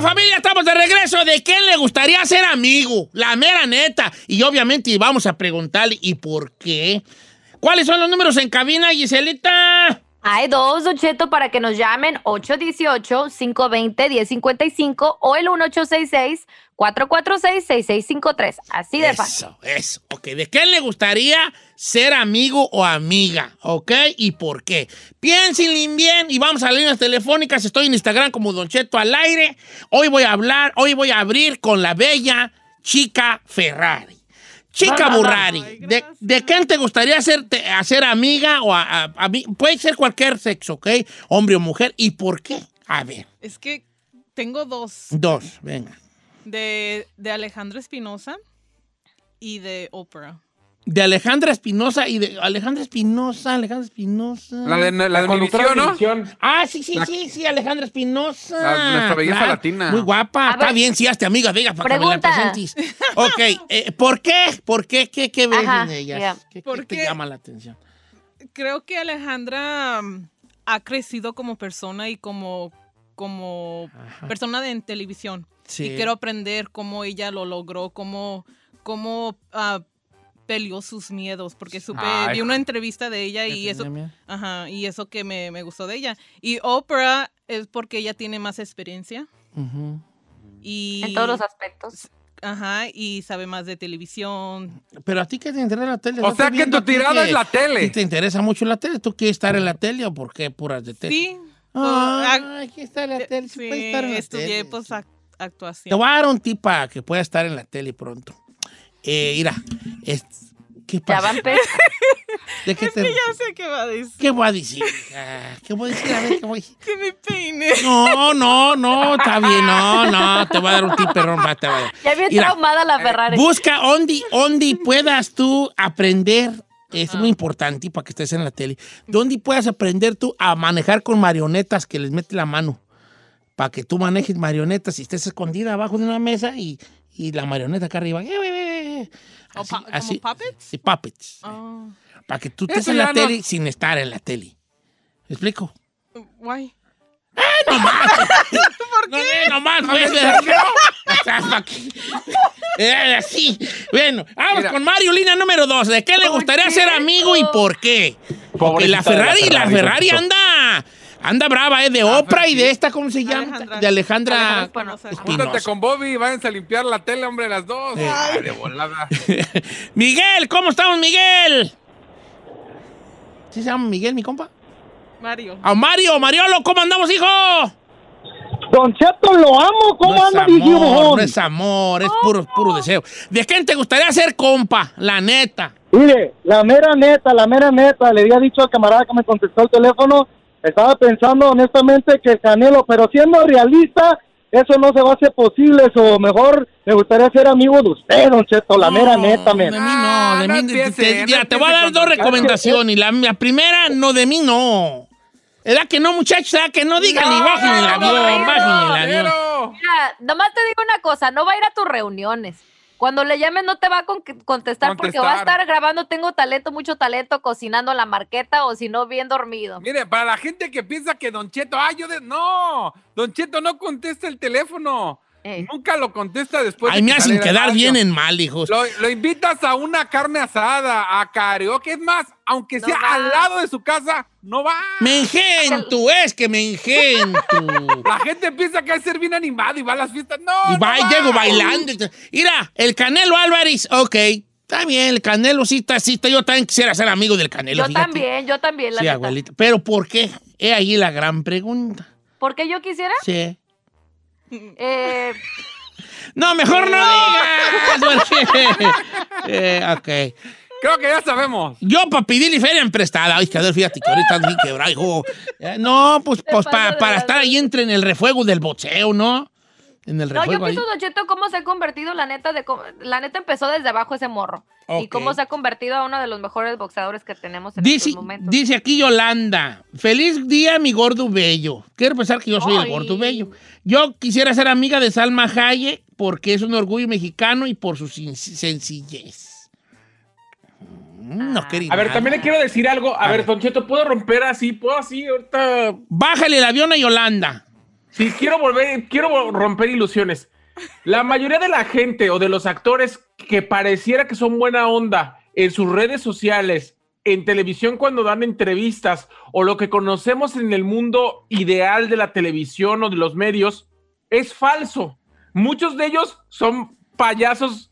Familia, estamos de regreso. ¿De quién le gustaría ser amigo? La mera neta. Y obviamente vamos a preguntarle, ¿y por qué? ¿Cuáles son los números en cabina, Giselita? Hay dos, Don Cheto, para que nos llamen 818-520-1055 o el 1866-446-6653. Así de fácil. Eso, eso. Ok, ¿de quién le gustaría ser amigo o amiga? ¿Ok? ¿Y por qué? Piensen bien y vamos a líneas telefónicas. Estoy en Instagram como Don Cheto al aire. Hoy voy a hablar, hoy voy a abrir con la bella chica Ferrari. Chica Burrari, ¿de, ¿de quién te gustaría ser, te- hacer amiga o a, a- Puede ser cualquier sexo, ¿ok? Hombre o mujer. ¿Y por qué? A ver, Es que tengo dos, dos, venga. de, de Alejandro Espinosa y de Oprah. De Alejandra Espinosa y de Alejandra Espinosa, Alejandra Espinosa. La de, la de. Univisión. Ah, sí, sí, La- sí, sí, Alejandra Espinosa. La- nuestra belleza latina. Muy guapa. A Está ver. bien, sí, hazte amiga, diga, para que me la Pregunta. presentes. Ok, eh, ¿por qué? ¿Por qué? ¿Qué, qué ves Ajá, en ellas? ¿Qué, qué ¿Por te llama la atención? Creo que Alejandra mm, ha crecido como persona y como, como Ajá. persona de en televisión. Sí. Y quiero aprender cómo ella lo logró, cómo, cómo ah, peleó sus miedos, porque supe, Ay, vi una entrevista de ella y eso, miedo. ajá, y eso que me, me gustó de ella. Y Oprah es porque ella tiene más experiencia y, En todos los aspectos. ajá, y sabe más de televisión. Pero a ti qué te interesa la tele. O sea que tu tirada que es la tele. ¿Te interesa mucho la tele? ¿Tú quieres estar en la tele o por qué puras de tele? Sí, pues, ah, Ay, aquí está en la tele. Sí, sí, puede estar en la estudié tele, pues sí. ac- Te actuación. voy a dar un tip para que pueda estar en la tele pronto. Eh, mira, es- ¿qué Ya pasa? va a empezar. ¿De qué, te- Ya sé qué va a decir. ¿Qué voy a decir? Ah, ¿Qué voy a decir? A ver, ¿qué voy a decir? Que me peine. No, no, no, está bien, no, no, te voy a dar un tip, perrón, va, te voy a dar. Ya bien Mira, traumada la Ferrari. Busca donde, donde puedas tú aprender, es muy importante para que estés en la tele, donde puedas aprender tú a manejar con marionetas que les mete la mano, para que tú manejes marionetas y estés escondida abajo de una mesa y, y la marioneta acá arriba. Eh, eh, eh, eh. ¿O Así, como así. puppets? Sí, puppets. Oh, Para que tú estés en la no- tele sin estar en la tele. ¿Me explico? guay. No, no, nomás, pues, ¿verdad? O sea, pa' que- Eh, así. Bueno, vamos Mira. con Mario, línea número dos. ¿De qué le gustaría ser amigo y por qué? Porque la de la Ferrari, la Ferrari, Ferrari anda, anda brava, ¿eh? De Oprah y de esta, ¿cómo se llama? Alejandra. De Alejandra. Júntate con Bobby y váyanse a limpiar la tele, hombre, las dos. Ay, de volada. Miguel, ¿cómo estamos, Miguel? ¿Sí se llama Miguel, mi compa? Mario. A Mario, Mariolo, ¿cómo andamos, hijo? Don Cheto, lo amo. ¿Cómo no anda, amor, viejón? no es amor, es puro, puro deseo. ¿De quién te gustaría ser compa? La neta. Mire, la mera neta, la mera neta, le había dicho al camarada que me contestó el teléfono, estaba pensando honestamente que el Canelo, pero siendo realista, eso no se va a hacer posible, o mejor me gustaría ser amigo de usted, don Cheto, la mera No, neta, men. De mí no, Ah, de no mí. empiece, te, no mira, te voy a dar dos recomendaciones. La, la primera, no, de mí no. ¿Verdad que no, muchachos? ¿Verdad que no? Digan ni bajen el avión, no, bajen el avión. Mira, nomás te digo una cosa, no va a ir a tus reuniones. Cuando le llames no te va a con- contestar, porque va a estar grabando Tengo talento, mucho talento, cocinando la marqueta o si no, bien dormido. Mire, para la gente que piensa que Don Cheto, ah, yo de... No, Don Cheto no contesta el teléfono. Ey. Nunca lo contesta después Ay, de me hacen quedar bien en mal, hijos. Lo, lo invitas a una carne asada, a karaoke. Es más, aunque No sea va. al lado de su casa, no va. Me engento, es que me engento. La gente piensa que hay ser bien animado y va a las fiestas. No, Y no va, y llego bailando. Mira, el Canelo Álvarez, ok. Está bien, el Canelo sí está, sí está. Yo también quisiera ser amigo del Canelo. Yo fíjate. también, yo también, la Sí, neta. abuelita. Pero ¿por qué? Es ahí la gran pregunta. ¿Por qué yo quisiera? Sí. Eh, No, mejor no digas. Eh, ok. Creo que ya sabemos. Yo para pedirle feria en prestada. Ay, que a ver, fíjate que ahorita bien quebrado, hijo. Eh, no, pues, pues pa- para estar ahí entre en el refuego del boxeo, ¿no? En el no, yo pienso, Don Cheto, cómo se ha convertido, la neta, de la neta empezó desde abajo ese morro. Y cómo se ha convertido a uno de los mejores boxeadores que tenemos en Dice, estos momentos. dice aquí Yolanda, feliz día mi gordo bello. Quiero pensar que yo soy el gordo bello. Yo quisiera ser amiga de Salma Hayek porque es un orgullo mexicano y por su sencillez. No Ah. quería A ver, también le quiero decir algo. A, A ver, ver. Don Cheto, ¿puedo romper así? ¿Puedo así? Ahorita. Bájale el avión a Yolanda. Sí, quiero volver, quiero romper ilusiones. La mayoría de la gente o de los actores que pareciera que son buena onda en sus redes sociales, en televisión cuando dan entrevistas o lo que conocemos en el mundo ideal de la televisión o de los medios, es falso. Muchos de ellos son payasos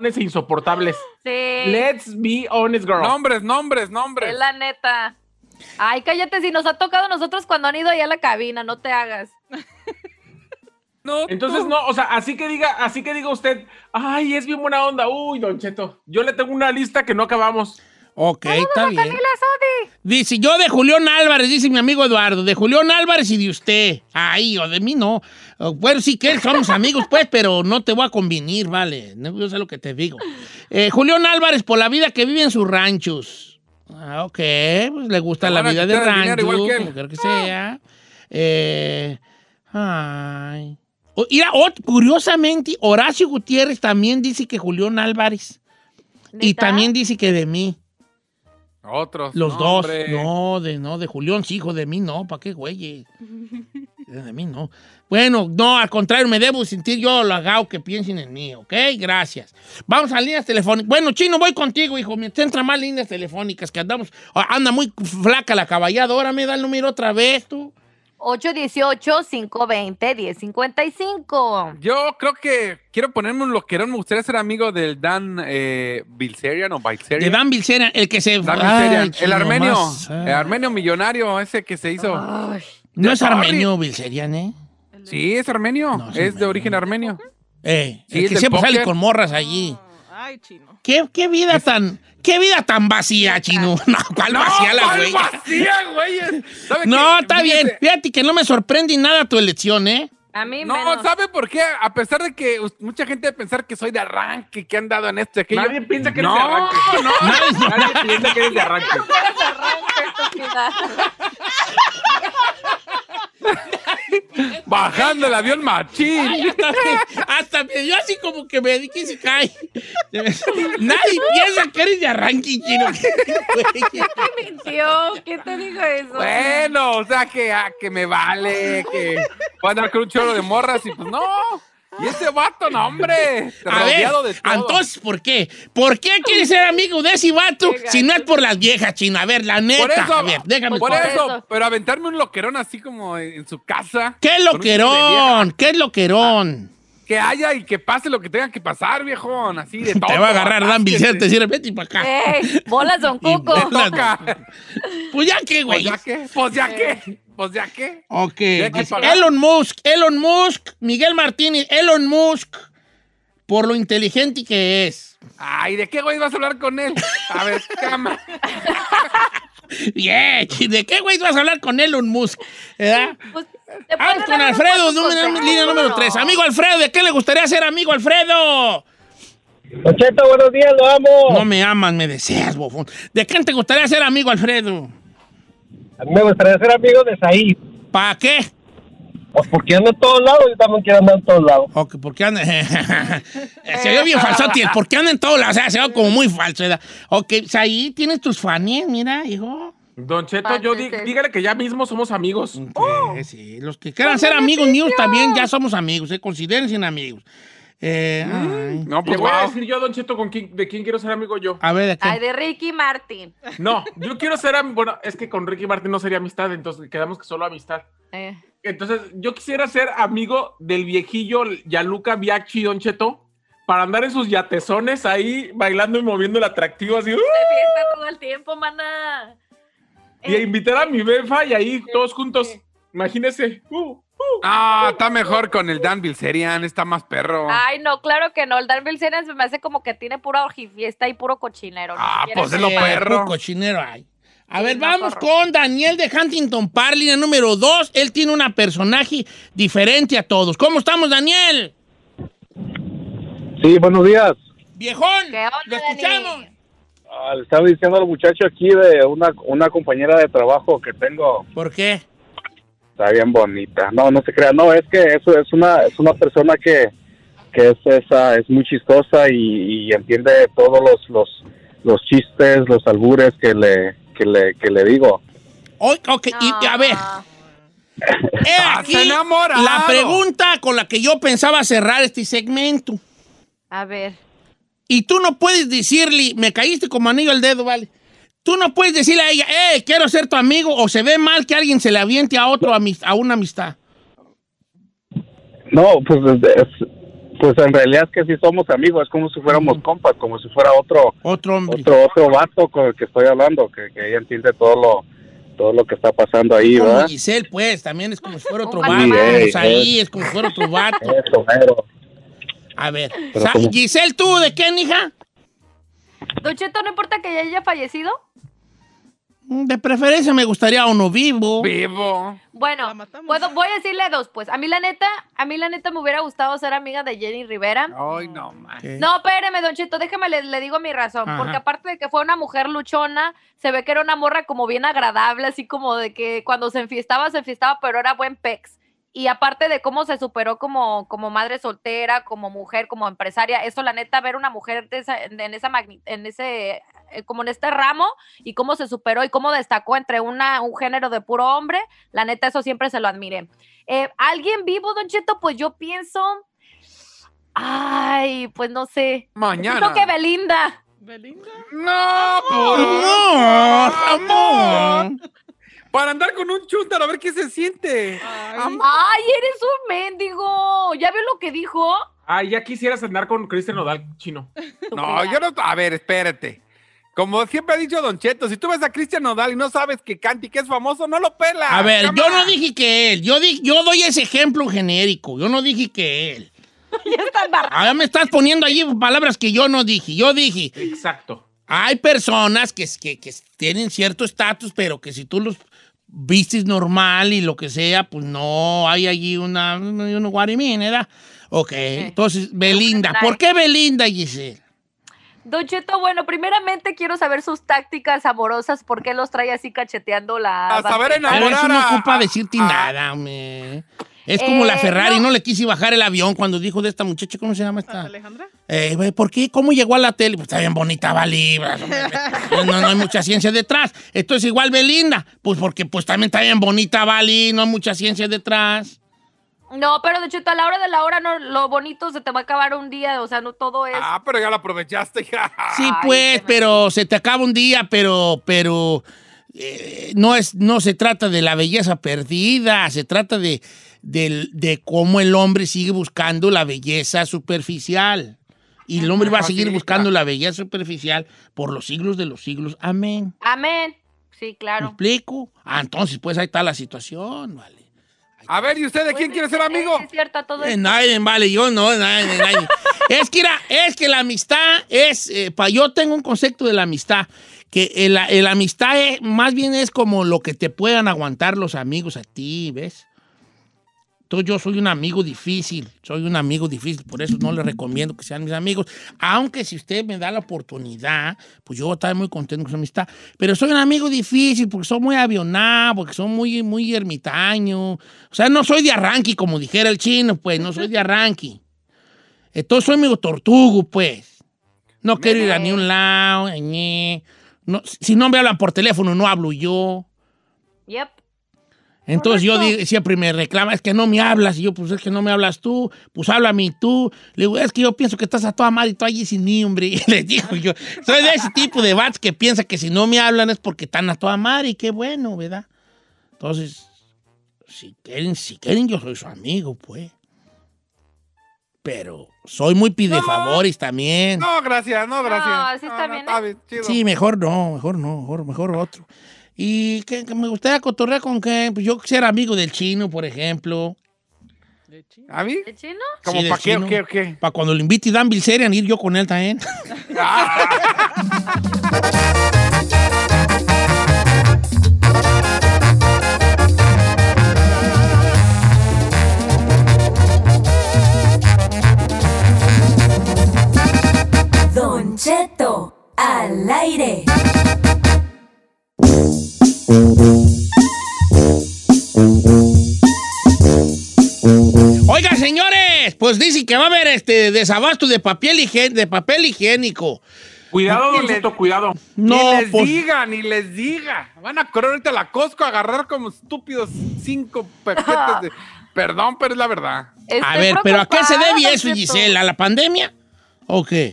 e insoportables. Sí. Let's be honest, girl. Nombres, nombres, nombres. Es la neta. Ay, cállate, si nos ha tocado a nosotros cuando han ido allá a la cabina, no te hagas. No, Entonces, tú. no, o sea, así que diga, así que diga usted, ay, es bien buena onda. Uy, Don Cheto, yo le tengo una lista que no acabamos. Ok, está bien. Dice, yo de Julián Álvarez, dice mi amigo Eduardo, de Julián Álvarez y de usted. Ay, o de mí no. Oh, Bueno, sí que somos amigos, pues, pero no te voy a convenir, vale. No, Yo sé lo que te digo. Eh, Julián Álvarez, por la vida que vive en sus ranchos. Ah, ok, pues le gusta la vida de rancho, como quiera que sea. Eh, ay. O- mira, curiosamente, Horacio Gutiérrez también dice que Julián Álvarez. Y también dice que de mí. Otros. Los no, dos. hombre. No, de no, de Julián, sí, hijo, de mí no, ¿para qué, güey? De mí no. Bueno, no, al contrario, me debo sentir yo halagado que piensen en mí, ¿ok? Gracias. Vamos a líneas telefónicas. Bueno, Chino, voy contigo, hijo. Me entra más líneas telefónicas que andamos. ah, Anda muy flaca la caballada. Ahora me da el número otra vez, tú. 818-520-1055. Yo creo que quiero ponerme un loquerón. Me gustaría ser amigo del Dan eh, Bilzerian o Bilzerian. De Dan Bilzerian, el que se. Dan Ay, el armenio. más, ah. El armenio millonario, ese que se hizo. Ay, No es armenio Bilzerian, ¿eh? Sí, es armenio. No, es es de armenio. origen armenio. Eh, Sí, el es que siempre sale póker. con morras allí. Ay, chino. ¿Qué, qué vida tan. ¿Qué vida tan vacía, chino? No, ¿cuál vacía la ¿cuál güey? vacía, güey? ¿Sabe No, qué? está bien. Fíjate que no me sorprende nada tu elección, ¿eh? a mí No, menos. ¿sabe por qué? A pesar de que mucha gente debe pensar que soy de arranque, que han dado en esto y aquello. Nadie piensa que eres no, de arranque. no. Nadie piensa que eres de arranque. Bajando el avión machín. Ay, hasta, me, hasta me dio así como que me di que se cae. Nadie piensa que eres de arranque, chino. ¿Qué mintió? ¿Quién te dijo eso? Bueno, o sea que, ah, que me vale, que voy a andar con un chorro de morras y pues no. Y ese vato, no, hombre. A ver, de todo. entonces, ¿por qué? ¿Por qué quieres ser amigo de ese vato Qué si no es por las viejas, chino? A ver, la neta. Por eso, a ver, déjame por contar. eso, pero aventarme un loquerón así como en, en su casa. ¿Qué loquerón? ¿Qué es loquerón? Que haya y que pase lo que tenga que pasar, viejón. Así de todo. Te va a agarrar Dan. Vicente, decir, vete para acá. Ey, bolas Don Y Cuco. Pues ya Pues güey. ya que, pues ya que, pues ya que. Ok. que. Elon Musk, Elon Musk, Miguel Martínez, Elon Musk, por lo inteligente que es. Ay, ¿de qué güey vas a hablar con él? A ver, cama. Bien, ¿de qué güey vas a hablar con Elon Musk? ¿Verdad? Pues, Vamos pueden con Alfredo, número- línea número 3. Amigo Alfredo, ¿de qué le gustaría ser amigo Alfredo? Ocheta, buenos días, lo amo. No me amas, me deseas, bofón. ¿De quién te gustaría ser amigo Alfredo? A mí me gustaría ser amigo de Said. ¿Para qué? Pues porque ando en todos lados, yo también quiero andar en todos lados. Ok, porque anda. se ve bien falsote. el ¿Por qué anda en todos lados? O sea, se ve como muy falso. ¿verdad? Ok, ahí tienes tus fans, mira, hijo. Don Cheto, yo Pases. dígale que ya mismo somos amigos. Sí, sí, Los que quieran ser amigos míos también ya somos amigos, eh, considérense amigos. Eh, ay. No, Le pues voy a decir yo, Don Cheto, con quién, de quién quiero ser amigo yo. A ver, ¿de qué? Ay, de Ricky Martin. No, yo quiero ser am- Bueno, es que con Ricky Martin no sería amistad, entonces quedamos que solo amistad. Eh, Entonces, yo quisiera ser amigo del viejillo Yaluca Biachi, Don Cheto, para andar en sus yatezones ahí bailando y moviendo el atractivo así. ¡uh! de fiesta todo el tiempo, mana. Y a invitar a mi befa y ahí todos juntos. Imagínese. ¡uh! ¡uh! Ah, está mejor con el Dan Bilzerian, está más perro. Ay, no, claro que no. El Dan Bilzerian se me hace como que tiene pura orgifiesta y puro cochinero. Ah, siquiera pues es lo perro. Un cochinero hay. A Sí, ver, no, vamos con Daniel de Huntington Park, línea número 2. Él tiene una personaje diferente a todos. ¿Cómo estamos, Daniel? Sí, buenos días. Viejón, ¿Qué onda, lo escuchamos. Ah, le estaba diciendo al muchacho aquí de una, una compañera de trabajo que tengo. ¿Por qué? Está bien bonita. No, no se crea. No, es que eso es una, es una persona que, que es, esa, es muy chistosa y, y entiende todos los, los, los chistes, los albures que le, que le, que le digo. Oy, ok, y, y a ver. He aquí enamorado. la pregunta con la que yo pensaba cerrar este segmento. A ver. Y tú no puedes decirle, me caíste como anillo al dedo, ¿vale? Tú no puedes decirle a ella, eh, quiero ser tu amigo, o se ve mal que alguien se le aviente a otro, a una amistad. No, pues, es- pues en realidad es que sí somos amigos, es como si fuéramos compas, como si fuera otro Otro hombre. otro otro vato con el que estoy hablando, que, que ella entiende todo lo todo lo que está pasando ahí, Como ¿verdad? Giselle, pues, también es como si fuera otro Sí, vato. ey, Pues ahí es como si fuera otro vato. Eso. A ver. Giselle, ¿tú de qué, hija? Don Cheto, ¿no importa que ya haya fallecido? De preferencia me gustaría uno vivo. Vivo. Bueno, puedo, voy a decirle dos, pues. A mí la neta, a mí la neta me hubiera gustado ser amiga de Jenny Rivera. Ay, no, man. No, espéreme, Don Cheto, déjeme, le, le digo mi razón. Ajá. Porque aparte de que fue una mujer luchona, se ve que era una morra como bien agradable, así como de que cuando se enfiestaba, se enfiestaba, pero era buen pex. Y aparte de cómo se superó como, como madre soltera, como mujer, como empresaria, eso la neta, ver una mujer de esa- en, esa magni- en ese, eh, como en este ramo, y cómo se superó y cómo destacó entre una, un género de puro hombre, la neta, eso siempre se lo admiré. Eh, Alguien vivo, Don Cheto, pues yo pienso, ay, pues no sé. Mañana. Siento que Belinda. Belinda. No, por Amor, amor. Para andar con un chúntaro a ver qué se siente. Ay, Ay, eres un mendigo. ¿Ya vio lo que dijo? Ah, ya quisieras andar con Cristian Nodal chino. No, yo no. A ver, espérate. Como siempre ha dicho Don Cheto, si tú ves a Cristian Nodal y no sabes que Canti que es famoso, no lo pelas. A ver, yo no dije que él. Yo, di- yo doy ese ejemplo genérico. Yo no dije que él. Ya está embarrado. Ahora me estás poniendo allí palabras que yo no dije. Yo dije, Exacto. hay personas que, que, que tienen cierto estatus, pero que si tú los vistes normal y lo que sea, pues no hay allí una, una guarimín, ¿verdad? Ok, entonces, Belinda. ¿Por qué Belinda, Giselle? Don Cheto, bueno, primeramente quiero saber sus tácticas amorosas, por qué los trae así cacheteando la... A saber banqueta? Pero eso no Enamorar a- ocupa decirte a- nada, hombre. Es como la Eh, Ferrari, no. no. le quise bajar el avión cuando dijo de esta muchacha, ¿cómo se llama esta? Alejandra. Eh, ¿Por qué? ¿Cómo llegó a la tele? Pues está bien bonita, vale. No, no, hay mucha ciencia detrás. Esto es igual Belinda. Pues porque pues también está bien bonita, vale. No hay mucha ciencia detrás. No, pero Don Cheto, a la hora de la hora, no, lo bonito se te va a acabar un día, o sea, no todo es... Ah, pero ya lo aprovechaste. ya. Sí, pues, pero se te acaba un día, pero, pero eh, no, es, no se trata de la belleza perdida, se trata de, del- de cómo el hombre sigue buscando la belleza superficial. Y el hombre va a seguir buscando la belleza superficial por los siglos de los siglos. Amén. Amén. Sí, ¿Me claro. explico? Ah, entonces, pues ahí está la situación, vale. A ver, ¿y usted de quién Pues, quiere ser es- amigo? Es cierto, todo Eh, nadie, vale, yo no, nadie, nadie. es que, era- es que la amistad es, eh, pa- yo tengo un concepto de la amistad, que el- la el amistad es- más bien es como lo que te puedan aguantar los amigos a ti, ¿ves? Entonces yo soy un amigo difícil, soy un amigo difícil, por eso no les recomiendo que sean mis amigos, aunque si usted me da la oportunidad, pues yo voy a estar muy contento con su amistad, pero soy un amigo difícil porque soy muy avionado, porque soy muy, muy ermitaño, o sea, no soy de arranque, como dijera el chino, pues, no soy de arranque. Entonces soy medio tortugo, pues. No quiero ir a ni un lado, ñe. No, si no me hablan por teléfono, no hablo yo. Yep. Entonces yo digo- siempre me reclama, es que no me hablas. Y yo, pues es que no me hablas tú, pues háblame tú. Le digo, es que yo pienso que estás a toda madre y tú allí sin mí, hombre. Y le digo yo, soy de ese tipo de bats que piensa que si no me hablan es porque están a toda madre y qué bueno, ¿verdad? Entonces, si quieren, si quieren, yo soy su amigo, pues. Pero soy muy pidefavores también. No, gracias, no, gracias. No, así está bien, ¿eh? chido. Sí, mejor no, mejor no, mejor, mejor otro. Y que, que me gustaría cotorrear con que pues, yo ser amigo del chino, por ejemplo. ¿A mí? ¿El chino? ¿Cómo Sí, para qué chino. Para cuando lo invite Dan Bilzerian, ir yo con él también. Don Cheto, al aire. Oiga, señores, pues dicen que va a haber este desabasto de papel, higién- de papel higiénico. Cuidado, Don Cheto, cuidado. No, ni les pues, diga, ni les diga. Van a correr ahorita a la Costco a agarrar como estúpidos cinco paquetes de. Perdón, pero es la verdad. a ver, pero ¿a qué se preocupada, debe Don eso, Cheto. Gisela? ¿A la pandemia?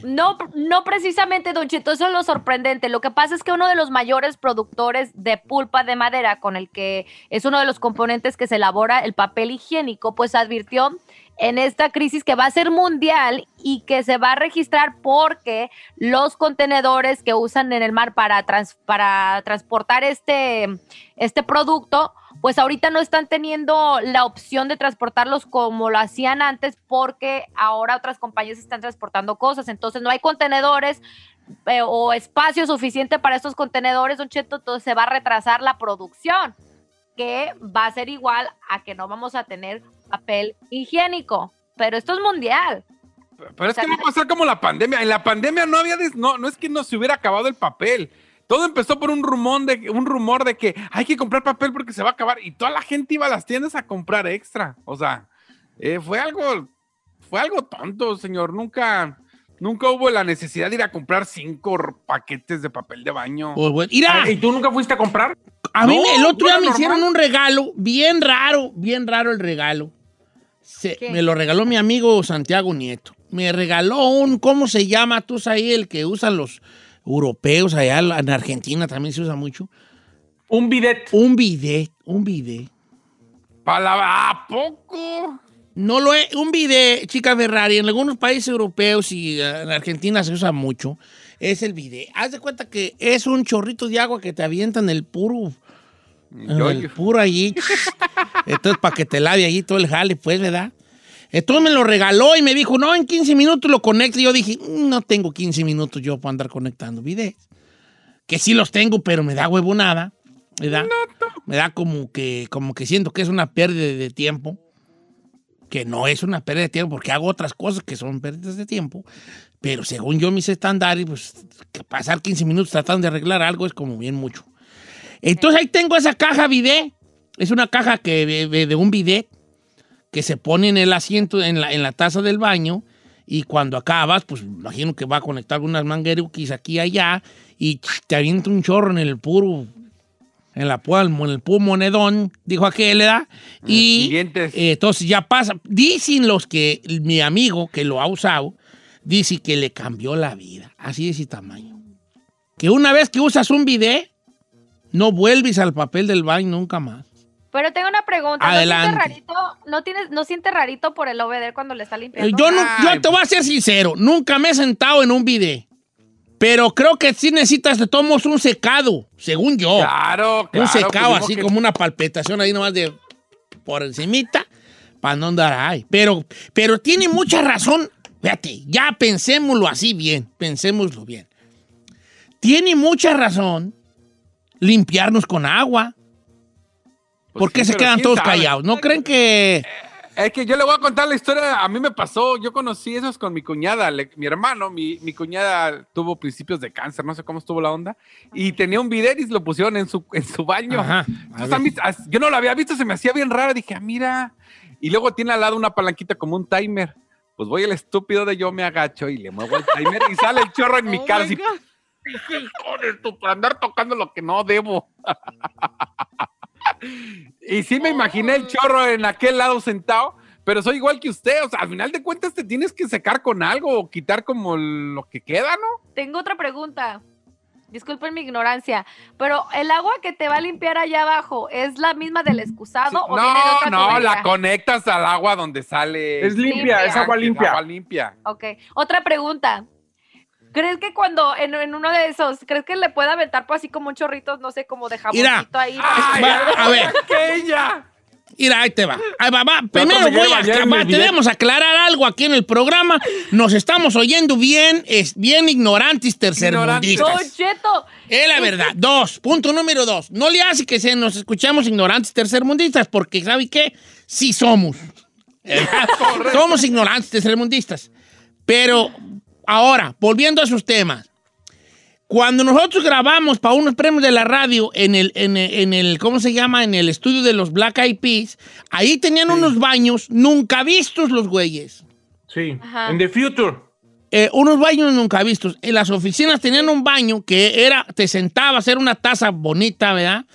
No, no precisamente, Don Cheto, eso es lo sorprendente. Lo que pasa es que uno de los mayores productores de pulpa de madera, con el que es uno de los componentes que se elabora el papel higiénico, pues advirtió en esta crisis que va a ser mundial y que se va a registrar porque los contenedores que usan en el mar para, para transportar este, este producto, pues ahorita no están teniendo la opción de transportarlos como lo hacían antes porque ahora otras compañías están transportando cosas, entonces no hay contenedores eh, o espacio suficiente para estos contenedores, don Cheto, entonces se va a retrasar la producción, que va a ser igual a que no vamos a tener papel higiénico, pero esto es mundial. Pero es que va a pasar como la pandemia. En la pandemia no había. No, no es que no se hubiera acabado el papel. Todo empezó por un rumor, de, un rumor de que hay que comprar papel porque se va a acabar. Y toda la gente iba a las tiendas a comprar extra. O sea, eh, fue algo. Fue algo tonto, señor. Nunca. Nunca hubo la necesidad de ir a comprar cinco paquetes de papel de baño. Pues, bueno, mira, Ah, ¿Y tú nunca fuiste a comprar? a mí no, el otro día me normal. hicieron un regalo bien raro, bien raro el regalo. Se- ¿Qué? me lo regaló mi amigo Santiago Nieto. Me regaló un, ¿cómo se llama? Tú sabes ahí el que usan los europeos allá en Argentina también se usa mucho. Un bidet. Un bidet, un bidet. Palabra, ¿A poco? No lo es, un bidet, chica Ferrari, en algunos países europeos y eh, en Argentina se usa mucho, es el bidet. Haz de cuenta que es un chorrito de agua que te avientan el puro, el puro allí. Entonces, para que te lave allí todo el jale, pues, ¿verdad? Entonces me lo regaló y me dijo, no, en 15 minutos lo conecto. Y yo dije, "Mm, no tengo 15 minutos yo para andar conectando bidets. Que sí los tengo, pero me da huevonada, ¿verdad? Me da como que, como que siento que es una pérdida de tiempo. Que no es una pérdida de tiempo porque hago otras cosas que son pérdidas de tiempo. Pero según yo, mis estándares, pues pasar 15 minutos tratando de arreglar algo es como bien mucho. Entonces ahí tengo esa caja bidet. Es una caja que, de, de- de un bidet que se pone en el asiento, en la, en la taza del baño. Y cuando acabas, pues imagino que va a conectar algunas mangueruquis aquí y allá. Y te avienta un chorro en el puro, en la en el puro monedón, dijo aquel, ¿verdad? Y eh, entonces ya pasa. Dicen los que, mi amigo que lo ha usado, dice que le cambió la vida. Así de ese tamaño. Que una vez que usas un bidet, no vuelves al papel del baño nunca más. Pero tengo una pregunta. Adelante. ¿No siente rarito, no tienes, no siente rarito por el obeder cuando le está limpiando? Yo, no, yo te voy a ser sincero, nunca me he sentado en un bidet. Pero creo que sí necesitas de tomos un secado, según yo. Claro, claro. un secado pues, digo así que- como una palpitación ahí nomás de por encimita para no andar ahí. Pero, pero tiene mucha razón. Fíjate, ya pensémoslo así bien, pensémoslo bien. Tiene mucha razón limpiarnos con agua. Pues ¿Por qué se quedan todos sabe. callados? ¿No creen que Es que yo le voy a contar la historia. A mí me pasó, yo conocí esos con mi cuñada, le- mi hermano. Mi, mi cuñada tuvo principios de cáncer, no sé cómo estuvo la onda. Y tenía un bidet y lo pusieron en su, en su baño. Ajá, Entonces, a mí- yo no lo había visto, se me hacía bien raro. Dije, ah, mira. Y luego tiene al lado una palanquita como un timer. Pues voy el estúpido de yo me agacho y le muevo el timer y sale el chorro en mi Oh cara. Así, por andar tocando lo que no debo. y sí me imaginé el chorro en aquel lado sentado, pero soy igual que usted. O sea, al final de cuentas te tienes que secar con algo o quitar como lo que queda, ¿no? Tengo otra pregunta. Disculpen mi ignorancia, pero el agua que te va a limpiar allá abajo es la misma del excusado Sí, o viene de no, otra no, tubería? la conectas al agua donde sale. Es limpia, Limpia. es agua Es limpia. agua limpia. Ok. Otra pregunta. ¿Crees que cuando en, en uno de esos, crees que le puede aventar pues así como un chorrito, no sé, como de Mira. jaboncito ahí? Ay, Va, a ver. aquella. Mira, ahí te va. Ahí va, va. Primero voy a acabar. bidet. Tenemos que aclarar algo aquí en el programa. Nos estamos oyendo bien, es bien ignorantes tercermundistas. ¡Don Cheto! Es la verdad. Dos. Punto número dos. No le hace que se nos escuchamos ignorantes tercermundistas, porque ¿sabe qué? Sí somos. Somos ignorantes tercermundistas. Pero ahora, volviendo a sus temas. Cuando nosotros grabamos para unos premios de la radio en el, en el, en el- ¿cómo se llama? En el estudio de los Black Eyed Peas, ahí tenían unos baños nunca vistos los güeyes. Sí. Ajá. En The Future. eh, unos baños nunca vistos. En las oficinas tenían un baño que era, te sentabas, era una taza bonita, ¿verdad?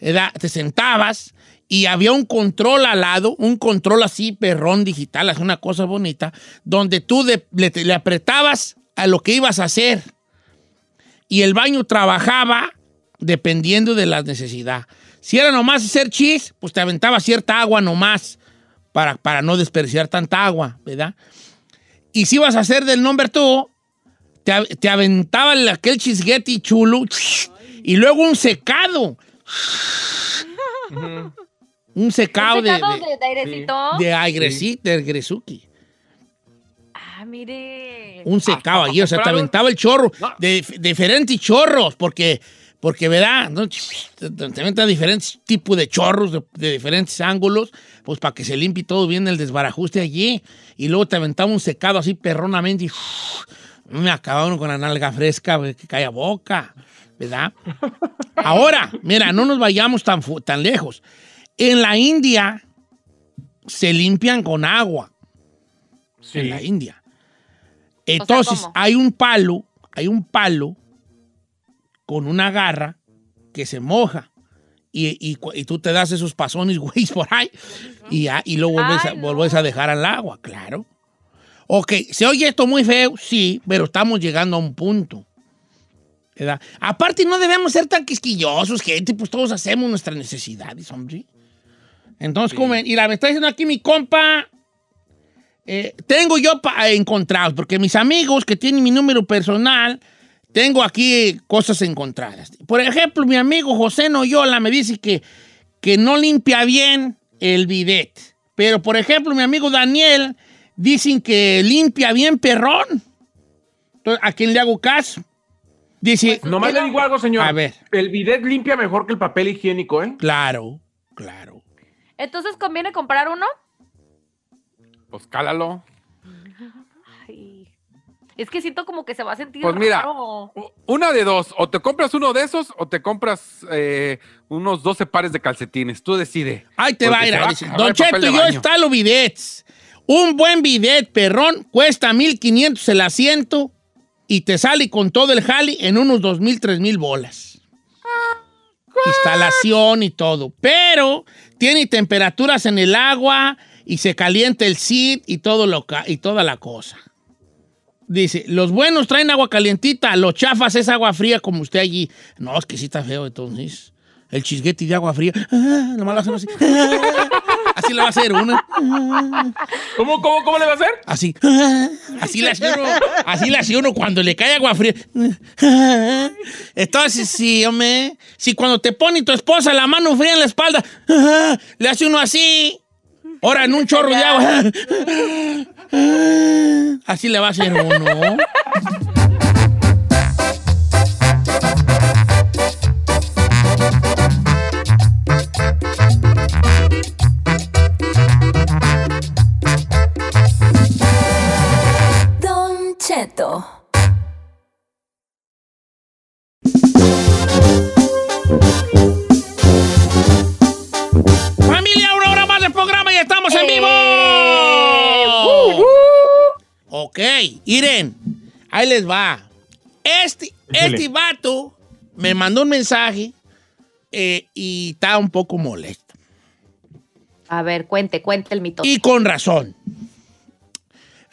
Era- te sentabas y había un control al lado, un control así, perrón digital, es una cosa bonita, donde tú de- le, apretabas a lo que ibas a hacer y el baño trabajaba dependiendo de la necesidad. Si era nomás hacer chis, pues te aventaba cierta agua nomás para, para no desperdiciar tanta agua, ¿verdad? Y si ibas a hacer del number two, te, te aventaba el- aquel chisguete chulo y luego un secado. Un secado de, secado de, de, de airecito? de aigresi- de Gresuki. Ah, mire. Un secado allí, o sea, te aventaba el chorro, No. de dif- diferentes chorros, porque, porque ¿verdad? ¿No? Te, te aventan diferentes tipos de chorros de, de diferentes ángulos, pues para que se limpie todo bien el desbarajuste allí. Y luego te aventaba un secado así perronamente y me acababa uno con la nalga fresca, que cae a boca, ¿verdad? Ahora, mira, no nos vayamos tan, tan lejos. En la India se limpian con agua en la India. Entonces, hay un palo, hay un palo con una garra que se moja. Y, y tú te das esos pasones, güey, por ahí. Y, y Ay, no. vuelves a dejar al agua, claro. Ok, ¿se oye esto muy feo? Sí, pero estamos llegando a un punto. ¿verdad? Aparte, no debemos ser tan quisquillosos, gente, pues todos hacemos nuestras necesidades, hombre. Entonces, como, y la me está diciendo aquí mi compa, eh, tengo yo pa- encontrados, porque mis amigos que tienen mi número personal, tengo aquí cosas encontradas. Por ejemplo, mi amigo José Noyola me dice que, que no limpia bien el bidet. Pero, por ejemplo, mi amigo Daniel dicen que limpia bien perrón. Entonces, ¿a quién le hago caso? Dice, Nomás le digo algo, señor. A ver. El bidet limpia mejor que el papel higiénico, ¿eh? claro, claro. Entonces, ¿conviene comprar uno? Pues cálalo. Ay. Es que siento como que se va a sentir Pues mira, raro. Una de dos, o te compras uno de esos o te compras eh, unos 12 pares de calcetines. Tú decide. Ahí te va a ir. va a Don Cheto, yo baño". instalo bidets. Un buen bidet, perrón, cuesta 1,500 el asiento y te sale con todo el jali en unos 2,000, 3,000 bolas. Instalación y todo. Pero tiene temperaturas en el agua y se calienta el seat y, todo lo y toda la cosa. Dice, los buenos traen agua calientita, los chafas es agua fría como usted allí. No, es que sí está feo entonces. El chisguete de agua fría. Ah, nomás lo así. así le va a hacer uno. ¿Cómo, cómo, cómo le va a hacer? Así. Así le hace uno. Así le hace uno cuando le cae agua fría. Entonces, sí, hombre. Si cuando te pone tu esposa la mano fría en la espalda, le hace uno así. Ahora en un chorro de agua. Así le va a hacer uno. Cheto. Familia, una hora más del programa y estamos en vivo. Ok, Iren, ahí les va. Este, este vato me mandó un mensaje eh, y está un poco molesto. A ver, cuente, cuente el mito. Y con razón.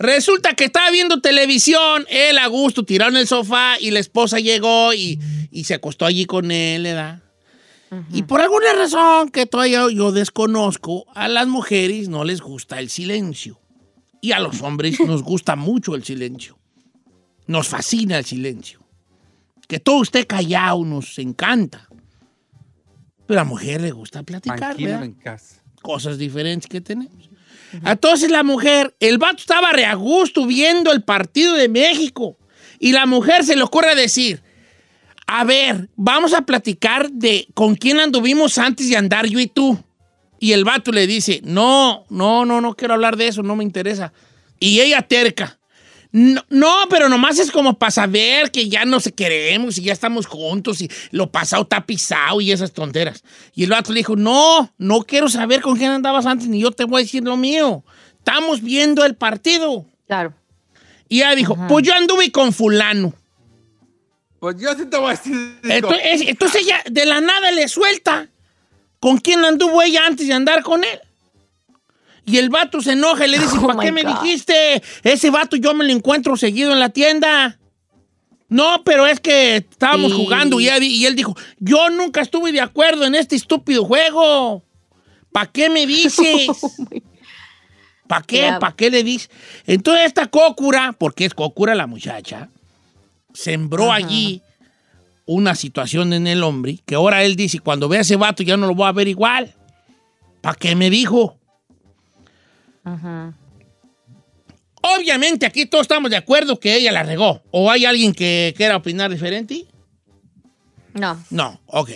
Resulta que estaba viendo televisión, él a gusto, tirado en el sofá, y la esposa llegó y, y se acostó allí con él, ¿verdad? Y por alguna razón que todavía yo desconozco, a las mujeres no les gusta el silencio. Y a los hombres nos gusta mucho el silencio. Nos fascina el silencio. Que todo esté callado nos encanta. Pero a la mujer le gusta platicar, en casa. cosas diferentes que tenemos. Entonces la mujer, el vato estaba re a gusto viendo el partido de México y la mujer se le ocurre decir, a ver, vamos a platicar de con quién anduvimos antes de andar yo y tú. Y el vato le dice, no, no, no, no quiero hablar de eso, no me interesa. Y ella terca. No, no, pero nomás es como para saber que ya no se queremos y ya estamos juntos y lo pasado está pisado y esas tonteras. Y el vato le dijo, no, no quiero saber con quién andabas antes ni yo te voy a decir lo mío. Estamos viendo el partido. Claro. Y ella dijo, pues yo anduve con fulano. Pues yo sí te voy a decir. Entonces, entonces ella de la nada le suelta. ¿Con quién anduvo ella antes de andar con él? Y el vato se enoja y le dice, Oh ¿para qué me dijiste? Ese vato yo me lo encuentro seguido en la tienda. No, pero es que estábamos Y- jugando y, él dijo, yo nunca estuve de acuerdo en este estúpido juego. ¿Para qué me dices? ¿Para qué? Ya. ¿Para qué le dices? Entonces esta cócura, porque es cócura la muchacha, sembró allí una situación en el hombre que ahora él dice, cuando vea a ese vato ya no lo voy a ver igual. ¿Para qué me dijo? Ajá. Obviamente aquí todos estamos de acuerdo que ella la regó. ¿O hay alguien que quiera opinar diferente? No. No, ok.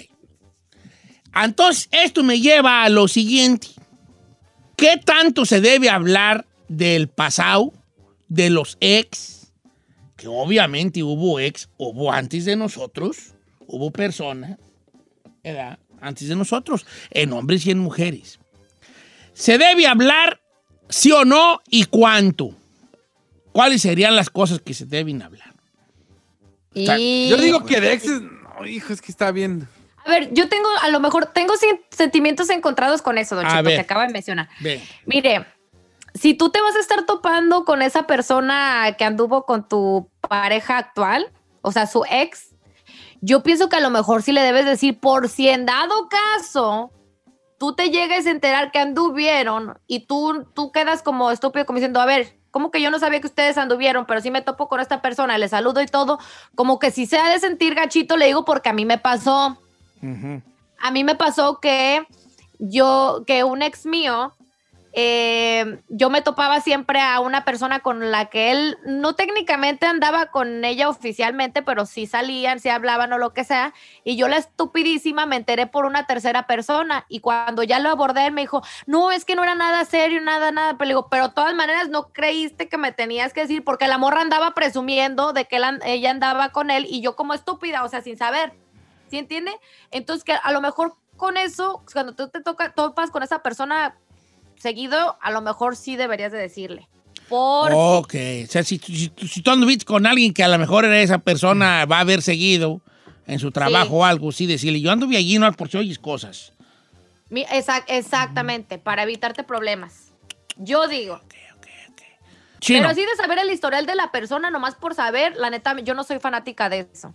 Entonces, esto me lleva a lo siguiente. ¿Qué tanto se debe hablar del pasado, de los ex? Que obviamente hubo ex, hubo antes de nosotros, hubo personas, ¿verdad? Antes de nosotros, en hombres y en mujeres. ¿Se debe hablar sí o no y cuánto? ¿Cuáles serían las cosas que se deben hablar? Y... Yo digo que de exes. No, hijo, es que está bien. A ver, yo tengo, a lo mejor, tengo sen- sentimientos encontrados con eso, don ver. que acaba de mencionar. Ve. Mire, si tú te vas a estar topando con esa persona que anduvo con tu pareja actual, o sea, su ex, yo pienso que a lo mejor sí le debes decir, por si en dado caso tú te llegues a enterar que anduvieron y tú, tú quedas como estúpido, como diciendo, a ver, como que yo no sabía que ustedes anduvieron, pero sí me topo con esta persona, le saludo y todo, como que si se ha de sentir gachito, le digo porque a mí me pasó. A mí me pasó que yo, que un ex mío, eh, yo me topaba siempre a una persona con la que él no técnicamente andaba con ella oficialmente, pero sí salían, sí hablaban o lo que sea. Y yo la estupidísima me enteré por una tercera persona. Y cuando ya lo abordé, él me dijo, no, es que no era nada serio, nada, nada. Pero le digo, pero de todas maneras no creíste que me tenías que decir, porque la morra andaba presumiendo de que él ella andaba con él y yo como estúpida, o sea, sin saber. ¿Sí entiende? Entonces, que a lo mejor con eso, cuando tú te toca, topas con esa persona seguido, a lo mejor sí deberías de decirle. Por Ok, o sea, si, si, si tú anduviste con alguien que a lo mejor era esa persona, va a haber seguido en su trabajo Sí. o algo, sí decirle, yo anduve allí no por si oyes cosas. mi- exac- exactamente, para evitarte problemas. Yo digo. Chino, Pero sí de saber el historial de la persona, nomás por saber, la neta, yo no soy fanática de eso.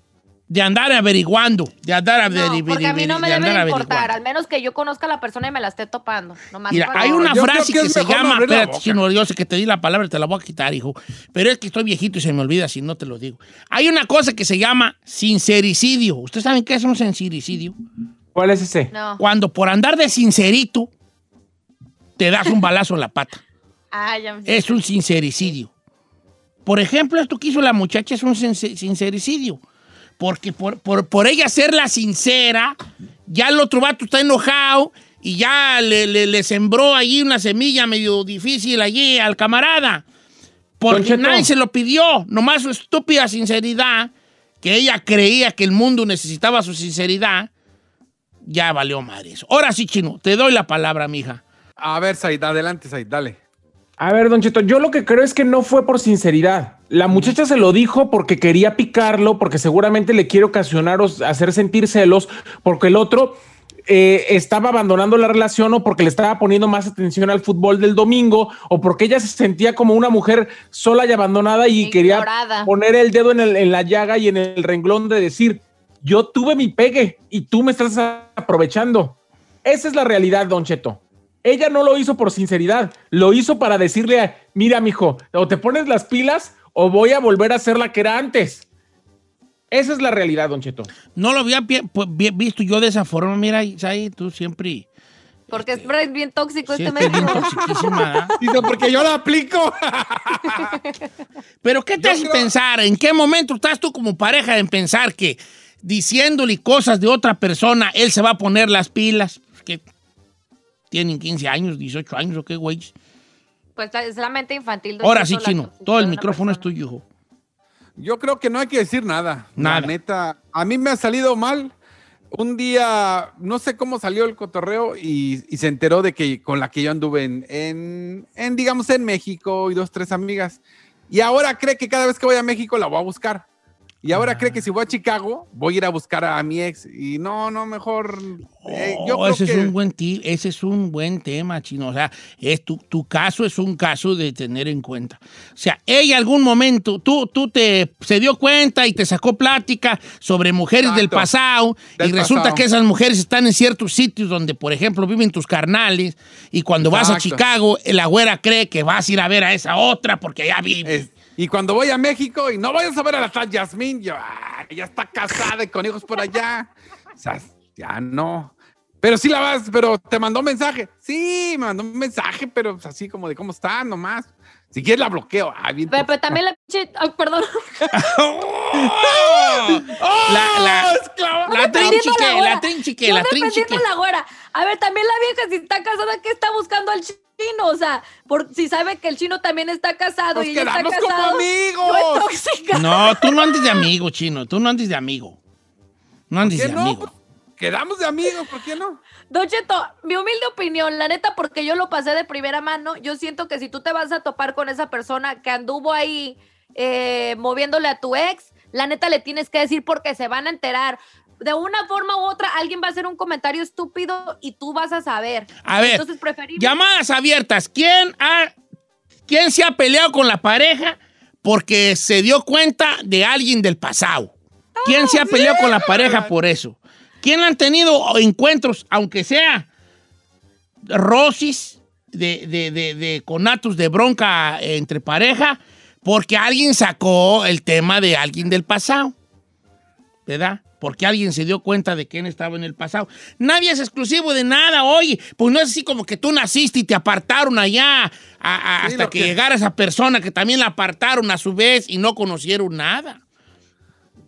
De andar averiguando, de andar No, averiguando. porque a mí no me de debe importar, al menos que yo conozca a la persona y me la esté topando. Nomás Mira, hay una yo frase que se no llama, espérate, chino, yo sé que te di la palabra, te la voy a quitar, hijo, pero es que estoy viejito y se me olvida si no te lo digo. Hay una cosa que se llama sincericidio. ¿Ustedes saben qué es un sincericidio? ¿Cuál es ese? No. Cuando por andar de sincerito te das un balazo en la pata. Ah, ya me- Es un sincericidio. Por ejemplo, esto que hizo la muchacha es un since- sincericidio. Porque por, por- por ella ser la sincera, ya el otro vato está enojado y ya le, le- le sembró allí una semilla medio difícil allí al camarada. Porque nadie se lo pidió, nomás su estúpida sinceridad, que ella creía que el mundo necesitaba su sinceridad, ya valió madre eso. Ahora sí, chino, te doy la palabra, mija. A ver, Said, adelante, Said, dale. A ver, Don Cheto, yo lo que creo es que no fue por sinceridad. La muchacha se lo dijo porque quería picarlo, porque seguramente le quiere ocasionar o hacer sentir celos, porque el otro eh, estaba abandonando la relación o porque le estaba poniendo más atención al fútbol del domingo o porque ella se sentía como una mujer sola y abandonada y quería poner el dedo en, el- en la llaga y en el renglón de decir, yo tuve mi pegue y tú me estás aprovechando. Esa es la realidad, Don Cheto. Ella no lo hizo por sinceridad, lo hizo para decirle, a, mira, mijo, o te pones las pilas o voy a volver a ser la que era antes. Esa es la realidad, Don Cheto. No lo había pues, vi- visto yo de esa forma. Mira, Isai, tú siempre, Porque es bien- bien tóxico este bien toxiquísima. ¿ah? Dice, porque yo la aplico. Pero ¿qué te Yo hace creo- pensar? ¿En qué momento estás tú como pareja en pensar que diciéndole cosas de otra persona, él se va a poner las pilas? Que tienen 15 años, 18 años o qué, güey. Pues es la mente infantil. Ahora sí, chino, todo el micrófono es tuyo, hijo. Yo creo que no hay que decir nada. Nada. La neta, a mí me ha salido mal. Un día, no sé cómo salió el cotorreo y, y se enteró de que con la que yo anduve en, en, en, digamos, en México y dos, tres amigas. Y ahora cree que cada vez que voy a México la voy a buscar. Y ahora cree Ah. que si voy a Chicago, voy a ir a buscar a mi ex. Y no, no, mejor. eh, yo Oh, creo ese que- es un buen ese es un buen tema, chino. O sea, es tu, tu caso es un caso de tener en cuenta. O sea, ella algún momento, tú, tú te se dio cuenta y te sacó plática sobre mujeres del Exacto. pasado y Del resulta pasado. que esas mujeres están en ciertos sitios donde, por ejemplo, viven tus carnales y cuando vas a Exacto. Chicago, la güera cree que vas a ir a ver a esa otra porque allá vive. Es- y cuando voy a México y no vayas a ver a la tal Yasmín, yo, ah, ya está casada y con hijos por allá. O sea, ya no. Pero sí la vas, pero te mandó un mensaje. Sí, me mandó un mensaje, pero pues, así como de cómo está, nomás. Si quieres la bloqueo. Ah, bien. Pero, pero también la pinche- perdón. La, la, esclava! la trinchique, la la trinchique, la trinchique. a la güera. A ver, también la vieja, si está casada, ¿qué está buscando al chino? O sea, por, si sabe que el chino también está casado Nos y ella está quedamos como casado. amigos. No es tóxica. No, tú no andes de amigo, chino. Tú no andes de amigo. No andes ¿Qué de no? amigo. Quedamos de amigos, ¿por qué no? Don Cheto, mi humilde opinión, la neta, porque yo lo pasé de primera mano, yo siento que si tú te vas a topar con esa persona que anduvo ahí eh, moviéndole a tu ex, la neta le tienes que decir porque se van a enterar. De una forma u otra, alguien va a hacer un comentario estúpido y tú vas a saber. A ver, Entonces, preferible. Llamadas abiertas. ¿Quién, ha, ¿Quién se ha peleado con la pareja porque se dio cuenta de alguien del pasado? ¿Quién se ha peleado con la pareja por eso? ¿Quién han tenido encuentros, aunque sea rosis de, de, de, de conatos de bronca entre pareja, porque alguien sacó el tema de alguien del pasado? ¿Verdad? Porque alguien se dio cuenta de quién estaba en el pasado. Nadie es exclusivo de nada, oye. Pues no es así como que tú naciste y te apartaron allá a- a- Sí, hasta que, que- llegara esa persona que también la apartaron a su vez y no conocieron nada.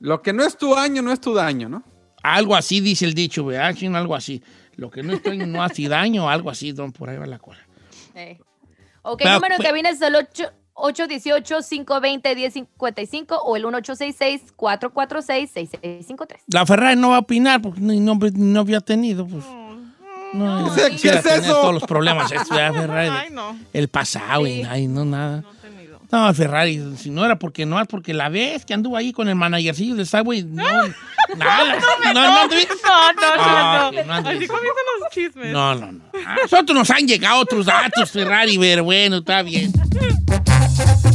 Lo que no es tu año, no es tu daño, ¿no? Algo así dice el dicho, ¿verdad? Algo así. Lo que no estoy no hace daño, algo así, don, por ahí va la cosa. Eh. Ok, Pero, número pues- que viene es el 8 818-520-1055 o el 1866-446-6653. La Ferrari no va a opinar porque ni nombre ni novio ha tenido. Pues. No, ¿Qué es quisiera tener eso? todos los problemas. esto, ¿verdad, Ferrari? Ay, no. El pasado, y Sí. ay, no, nada. No. No, Ferrari, si no era porque no es porque la ves que anduvo ahí con el managercillo del Subway, no, nada. No, no. No, no, Ah, no. Así comienzan los chismes. No, no, no. A nosotros nos han llegado otros datos, Ferrari, pero bueno, está bien.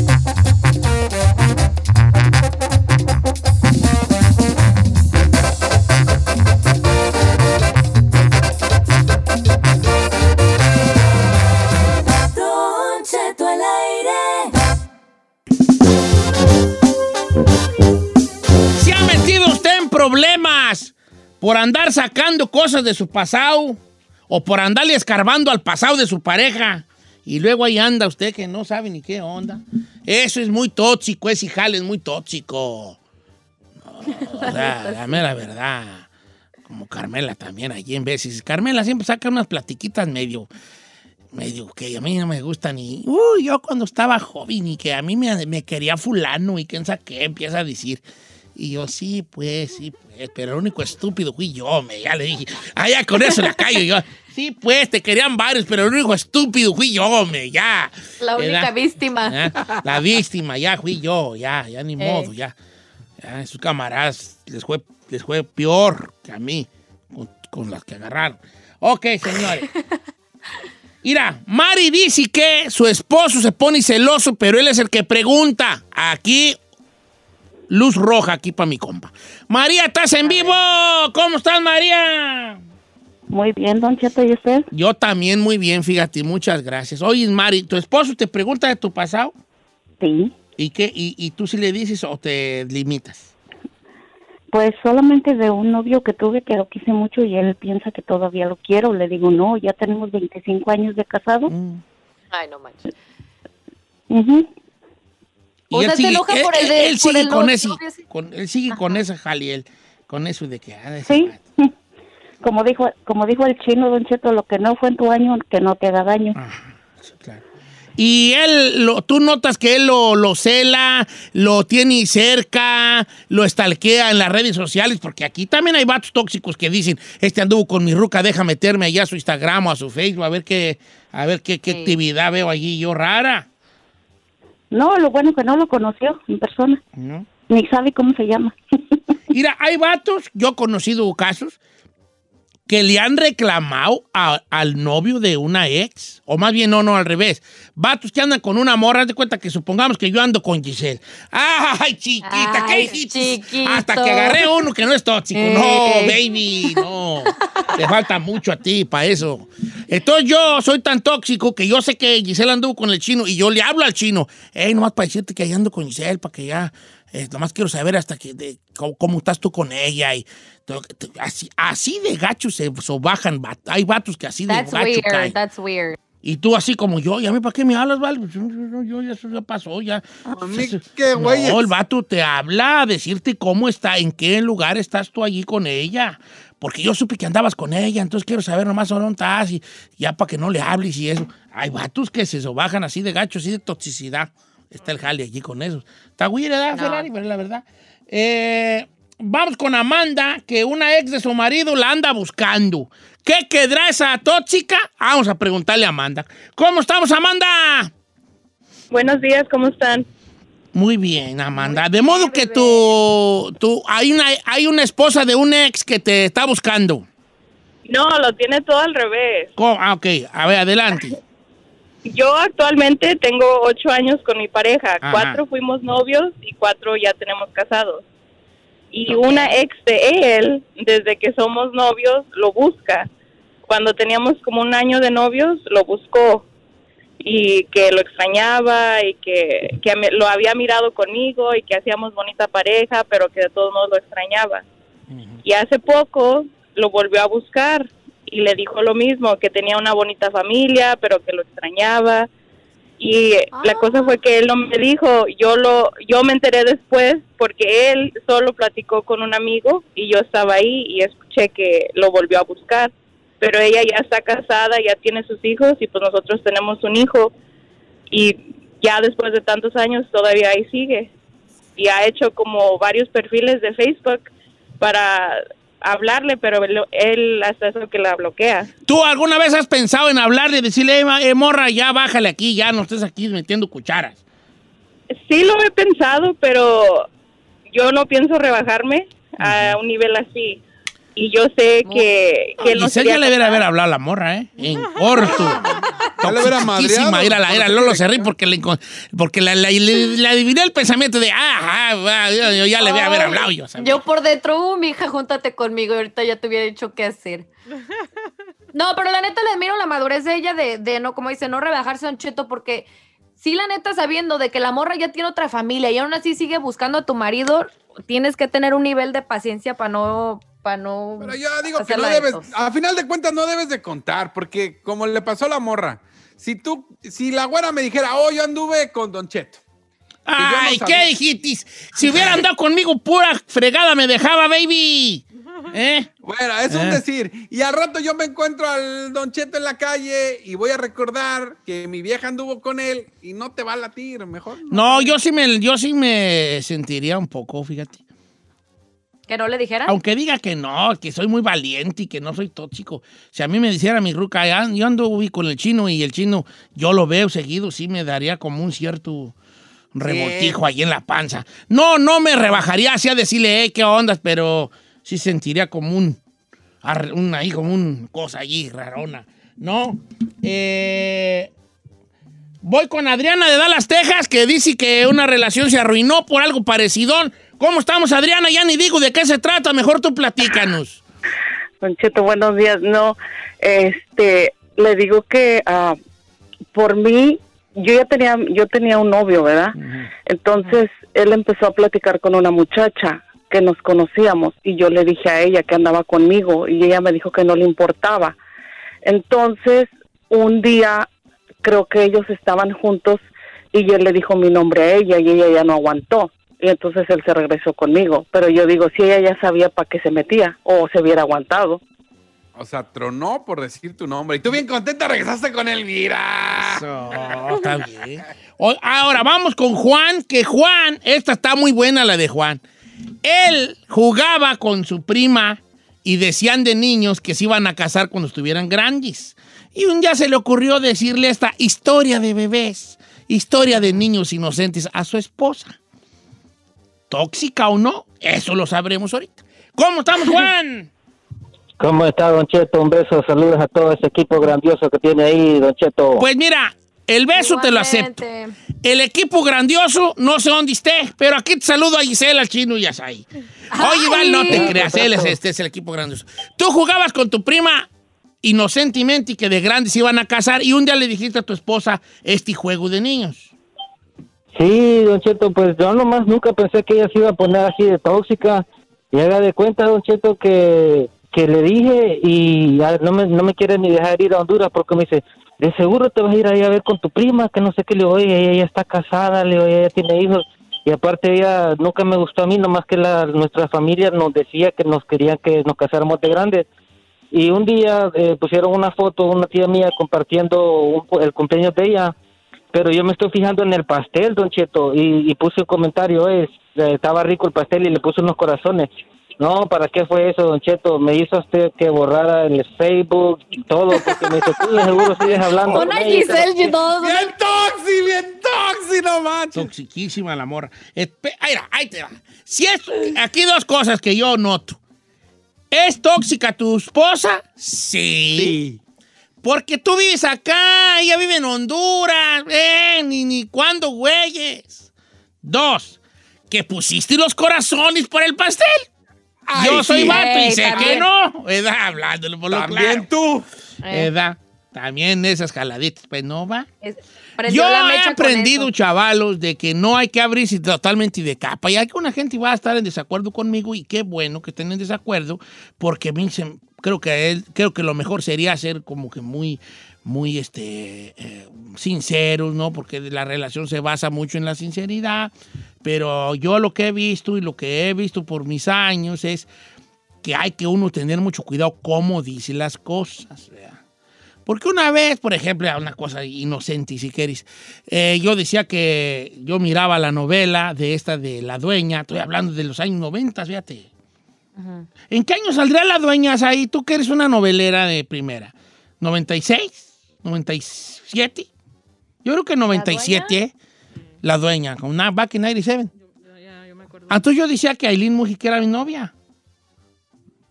por andar sacando cosas de su pasado o por andarle escarbando al pasado de su pareja? Y luego ahí anda usted que no sabe ni qué onda. Eso es muy tóxico, ese jale es muy tóxico. No, o sea, dame la verdad. Como Carmela también allí en veces. Carmela siempre saca unas platiquitas medio, medio que a mí no me gustan. Y yo cuando estaba joven y que a mí me, me quería fulano y quién sabe qué empieza a decir. Y yo, sí, pues, sí, pues, pero el único estúpido fui yo, me, ya le dije. Ah, ya con eso la callo yo. Sí, pues, te querían varios, pero el único estúpido fui yo, me, ya. La única víctima. ¿Ah? La víctima, ya fui yo, ya, ya ni Eh. modo, ya. Ya, sus camaradas les fue, les fue peor que a mí, con, con las que agarraron. Ok, señores. Mira, Mari dice que su esposo se pone celoso, pero él es el que pregunta. Aquí, luz roja aquí para mi compa. María, ¿estás en vivo? ¿Cómo estás, María? Muy bien, Don Cheto, ¿y usted? Yo también muy bien, fíjate, muchas gracias. Oye, Mari, ¿tu esposo te pregunta de tu pasado? Sí. ¿Y qué? ¿Y, y tú sí le dices o te limitas? Pues solamente de un novio que tuve que lo quise mucho y él piensa que todavía lo quiero. Le digo, no, ya tenemos 25 años de casado. Mm. Ay, no manches. Y O él sea, se sigue, él, por el él- de- él sigue el con ese, con, él sigue con esa jaliel, con eso de que ah, de Sí. Como dijo, como dijo el chino, Don Cheto, lo que no fue en tu año, que no te haga daño. Ajá, sí, claro. Y él, lo, tú notas que él lo, lo cela, lo tiene cerca, lo estalquea en las redes sociales, porque aquí también hay vatos tóxicos que dicen, este anduvo con mi ruca, deja meterme allá a su Instagram o a su Facebook, a ver qué, a ver qué, qué Sí. actividad veo allí yo rara. No, lo bueno que no lo conoció en persona. ¿no? Ni sabe cómo se llama. Mira, hay vatos, yo he conocido casos, que le han reclamado a- al novio de una ex, o más bien no, no, al revés. Vatos que andan con una morra, haz de cuenta que supongamos que yo ando con Giselle. ¡Ay, chiquita! ¿Qué Ay, chiquito. Hasta que agarré uno que no es tóxico. Eh. No, baby, no. Te falta mucho a ti para eso. Entonces yo soy tan tóxico que yo sé que Giselle anduvo con el chino y yo le hablo al chino. Ey, nomás para decirte que ahí ando con Giselle, para que ya... eh, nomás quiero saber hasta que de, cómo, cómo estás tú con ella y así, así de gachos se sobajan. vat- Hay vatos que así de That's gacho weird. caen. That's weird. Y tú así como yo, ¿y a mí para qué me hablas, vale? Pues yo, yo- yo- ya eso ya pasó, ya. A mí qué güey. No, el vato te habla a decirte cómo está, en qué lugar estás tú allí con ella. Porque yo supe que andabas con ella, entonces quiero saber nomás dónde estás y ya para que no le hables y eso. Hay vatos que se sobajan así de gacho, así de toxicidad. Está el jale allí con eso. Está weird, ¿verdad, No. Ferrari? Pero la verdad. Eh, vamos con Amanda, que una ex de su marido la anda buscando. ¿Qué quedará esa tóxica? Vamos a preguntarle a Amanda. ¿Cómo estamos, Amanda? Buenos días, ¿cómo están? Muy bien, Amanda. De modo que tú, tú hay, una, hay una esposa de un ex que te está buscando. No, lo tiene todo al revés. ¿Cómo? Ah, ok. A ver, adelante. Yo actualmente tengo ocho años con mi pareja. Ajá. Cuatro fuimos novios y cuatro ya tenemos casados. Y una ex de él, desde que somos novios, lo busca. Cuando teníamos como un año de novios, lo buscó. Y que lo extrañaba y que, que lo había mirado conmigo y que hacíamos bonita pareja, pero que de todos modos lo extrañaba. Y hace poco lo volvió a buscar y le dijo lo mismo, que tenía una bonita familia, pero que lo extrañaba. Y la cosa fue que él no me dijo, yo lo yo me enteré después porque él solo platicó con un amigo y yo estaba ahí y escuché que lo volvió a buscar. Pero ella ya está casada, ya tiene sus hijos y pues nosotros tenemos un hijo y ya después de tantos años todavía ahí sigue. Y ha hecho como varios perfiles de Facebook para hablarle, pero él, hasta eso que la bloquea. ¿Tú alguna vez has pensado en hablarle y decirle, "Eh, eh, morra, ya bájale aquí, ya no estés aquí metiendo cucharas? Sí lo he pensado, pero yo no pienso rebajarme a un nivel así. Y yo sé que, que él no Giselle ya le debería capaz. haber hablado a la morra, ¿eh? En corto. Ya le hubiera madreado. Mira, la, era, Lolo Directo. porque le, porque la, la- le, le adiviné el pensamiento de, ah, ah, ah, yo, yo ya le voy a haber hablado yo. Yo por dentro, uh, mi hija, júntate conmigo ahorita ya te hubiera dicho qué hacer. No, pero la neta le admiro la madurez de ella de, de no, como dice, no rebajarse a un cheto porque sí, la neta, sabiendo de que la morra ya tiene otra familia y aún así sigue buscando a tu marido, tienes que tener un nivel de paciencia para no, para no. Pero yo digo que no debes, a final de cuentas no debes de contar, porque como le pasó a la morra, si tú, si la güera me dijera, oh, yo anduve con Don Cheto. Ay, no ¿qué sabía. hijitis? Si hubiera andado conmigo pura fregada me dejaba, baby. ¿Eh? Bueno, es Eh. un decir. Y al rato yo me encuentro al Don Cheto en la calle y voy a recordar que mi vieja anduvo con él y no te va a latir, mejor. No, yo sí me, yo sí me sentiría un poco, fíjate. Que no le dijeran. Aunque diga que no, que soy muy valiente y que no soy tóxico. Si a mí me dijera mi ruca, "Ah, yo ando con el chino y el chino yo lo veo seguido, sí me daría como un cierto revoltijo ahí en la panza. No, no me rebajaría así a decirle, eh, qué ondas, pero sí sentiría como un ahí, como un cosa allí rarona. ¿No? Eh, voy con Adriana de Dallas, Texas, que dice que una relación se arruinó por algo parecido. ¿Cómo estamos, Adriana? Ya ni digo de qué se trata, mejor tú platícanos. Don Cheto, buenos días. No, este, le digo que ah, por mí, yo ya tenía, yo tenía un novio, ¿verdad? Entonces él empezó a platicar con una muchacha que nos conocíamos y yo le dije a ella que andaba conmigo y ella me dijo que no le importaba. Entonces un día creo que ellos estaban juntos y él le dijo mi nombre a ella y ella ya no aguantó. Y entonces él se regresó conmigo. Pero yo digo, si ella ya sabía para qué se metía o se hubiera aguantado. O sea, tronó por decir tu nombre. Y tú bien contenta regresaste con él, mira. Eso, está bien. O- ahora vamos con Juan, que Juan, esta está muy buena la de Juan. Él jugaba con su prima y decían de niños que se iban a casar cuando estuvieran grandes. Y un día se le ocurrió decirle esta historia de bebés. historia de niños inocentes a su esposa. ¿Tóxica o no? Eso lo sabremos ahorita. ¿Cómo estamos, Juan? ¿Cómo está, Don Cheto? Un beso, saludos a todo ese equipo grandioso que tiene ahí, Don Cheto. Pues mira, el beso te lo acepto. El equipo grandioso, no sé dónde esté, pero aquí te saludo a Gisela, al chino y a Sai. Oye, Val, no te creas, él es, este es el equipo grandioso. Tú jugabas con tu prima inocentemente y que de grandes iban a casar y un día le dijiste a tu esposa este juego de niños. Sí, Don Cheto, pues yo nomás nunca pensé que ella se iba a poner así de tóxica. Y haga de cuenta, Don Cheto, que, que le dije y ya no me, no me quiere ni dejar ir a Honduras porque me dice, de seguro te vas a ir ahí a ver con tu prima, que no sé qué. Le oye, ella ya está casada, le digo, ella tiene hijos. Y aparte ella nunca me gustó a mí, nomás que la, nuestra familia nos decía que nos querían que nos casáramos de grandes. Y un día eh, pusieron una foto, una tía mía compartiendo un- el cumpleaños de ella, pero yo me estoy fijando en el pastel, Don Cheto, y, y puse un comentario, es, eh, estaba rico el pastel y le puse unos corazones. No, ¿para qué fue eso, Don Cheto? Me hizo usted que borrara el Facebook y todo, porque me dice, tú de seguro sigues hablando. Una con ella". Giselle y todo. Bien toxi, bien toxi, no manches. Toxiquísima la morra. Espe- ahí te va. Si es, aquí dos cosas que yo noto. ¿Es tóxica tu esposa? Sí. Porque tú vives acá, ella vive en Honduras. Eh, ni, ni cuándo, güeyes. Dos, que pusiste los corazones por el pastel. Ay, yo soy sí. vato y sé también. que no. ¿Verdad? Hablándolo por lo También claro. tú. Eh, ¿Verdad? También esas jaladitas, pues no va. es- Yo la he aprendido, chavalos, de que no hay que abrirse totalmente de capa. Y hay que una gente va a estar en desacuerdo conmigo y qué bueno que estén en desacuerdo, porque mí se- creo que él, creo que lo mejor sería ser como que muy, muy este, eh, sinceros, ¿no? Porque la relación se basa mucho en la sinceridad. Pero yo lo que he visto y lo que he visto por mis años es que hay que uno tener mucho cuidado cómo dice las cosas. Porque una vez, por ejemplo, una cosa inocente, si queréis, eh, yo decía que yo miraba la novela de esta de La Dueña, estoy hablando de los años 90, fíjate. ¿En qué año saldría La Dueña ahí? Tú que eres una novelera de primera. ¿96? ¿97? Yo creo que 97, ¿eh? La Dueña, con una Back in 97. Entonces yo decía que Aileen Mujica era mi novia.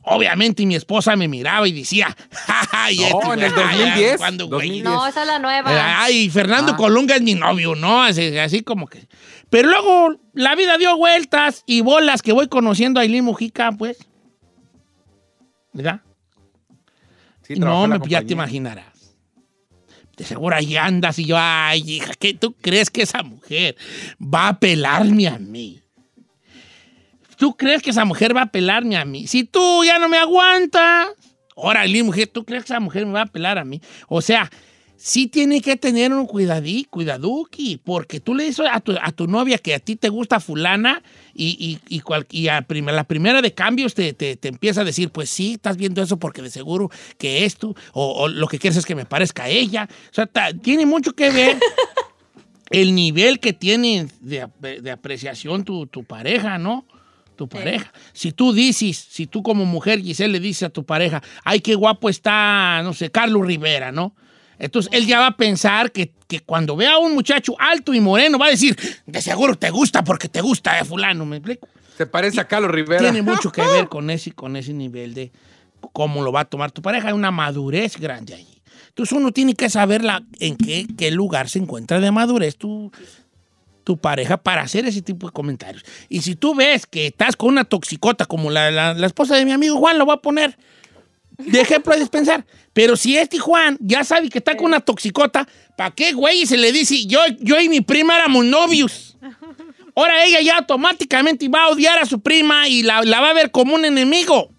Obviamente mi esposa me miraba y decía, ay, No, este, en el güey, ay, 2010, ¿cuándo, güey? 2010. No, esa es la nueva. Ay, Fernando Ah. Colunga es mi novio, ¿no? Así, así como que. Pero luego la vida dio vueltas y bolas que voy conociendo a Aileen Mujica, pues. ¿Verdad? Sí, Y no, me, ya te imaginarás. De seguro ahí andas y yo, ay, hija, ¿qué tú crees que esa mujer va a pelarme a mí? ¿Tú crees que esa mujer va a pelarme a mí? Si tú ya no me aguantas, órale, mujer, ¿tú crees que esa mujer me va a pelar a mí? O sea, sí tiene que tener un cuidadí, cuidaduki, porque tú le dices a tu, a tu novia que a ti te gusta fulana y, y, y, cual- y a prim- la primera de cambios te, te- te empieza a decir, pues sí, estás viendo eso porque de seguro que esto, o, o lo que quieres es que me parezca a ella. O sea, tiene mucho que ver el nivel que tiene de, de apreciación tu, tu pareja, ¿no? Tu pareja. Si tú dices, si tú como mujer, Giselle, le dices a tu pareja, ay, qué guapo está, no sé, Carlos Rivera, ¿no? Entonces él ya va a pensar que, que cuando vea a un muchacho alto y moreno va a decir, de seguro te gusta porque te gusta, eh, fulano, ¿me explico? Se parece a Carlos Rivera. Tiene mucho que ver con ese, con ese nivel de cómo lo va a tomar tu pareja. Hay una madurez grande allí. Entonces uno tiene que saber la- en qué, qué lugar se encuentra de madurez tu, tu pareja para hacer ese tipo de comentarios. Y si tú ves que estás con una toxicota como la, la- la esposa de mi amigo Juan, lo va a poner de ejemplo a dispensar. Pero si este Juan ya sabe que está con una toxicota, ¿para qué güey se le dice, yo, yo y mi prima éramos novios? Ahora ella ya automáticamente va a odiar a su prima y la, la va a ver como un enemigo.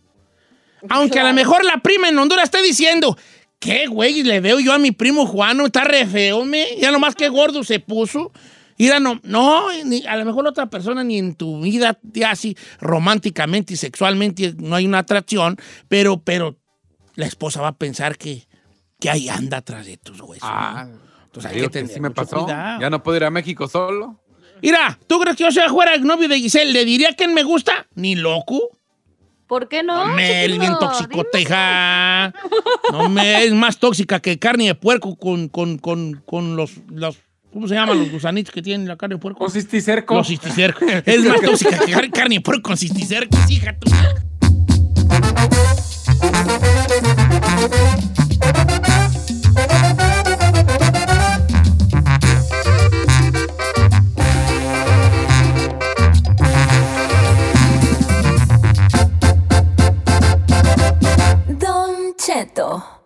Aunque a lo mejor la prima en Honduras esté diciendo, ¿qué güey le veo yo a mi primo Juan? Está re feo, me. Ya nomás que gordo se puso. Mira, no, no, ni- a lo mejor otra persona ni en tu vida ya así románticamente y sexualmente no hay una atracción, pero, pero la esposa va a pensar que, que ahí anda atrás de tus huesos. Ah, ¿no? Entonces hay que que tener sí me pasó. cuidado. Ya no puedo ir a México solo. Mira, ¿tú crees que yo soy fuera el novio de Giselle? ¿Le diría quién me gusta? Ni loco. ¿Por qué no? me es chiquito? bien toxicota, hija. No me es más tóxica que carne de puerco con, con, con, con los, los ¿Cómo se llaman los gusanitos que tienen la carne de puerco? Con cisticerco. Los cisticercos. es más tóxica que car- carne de puerco con cisticercos, hija tú. Don Cheto.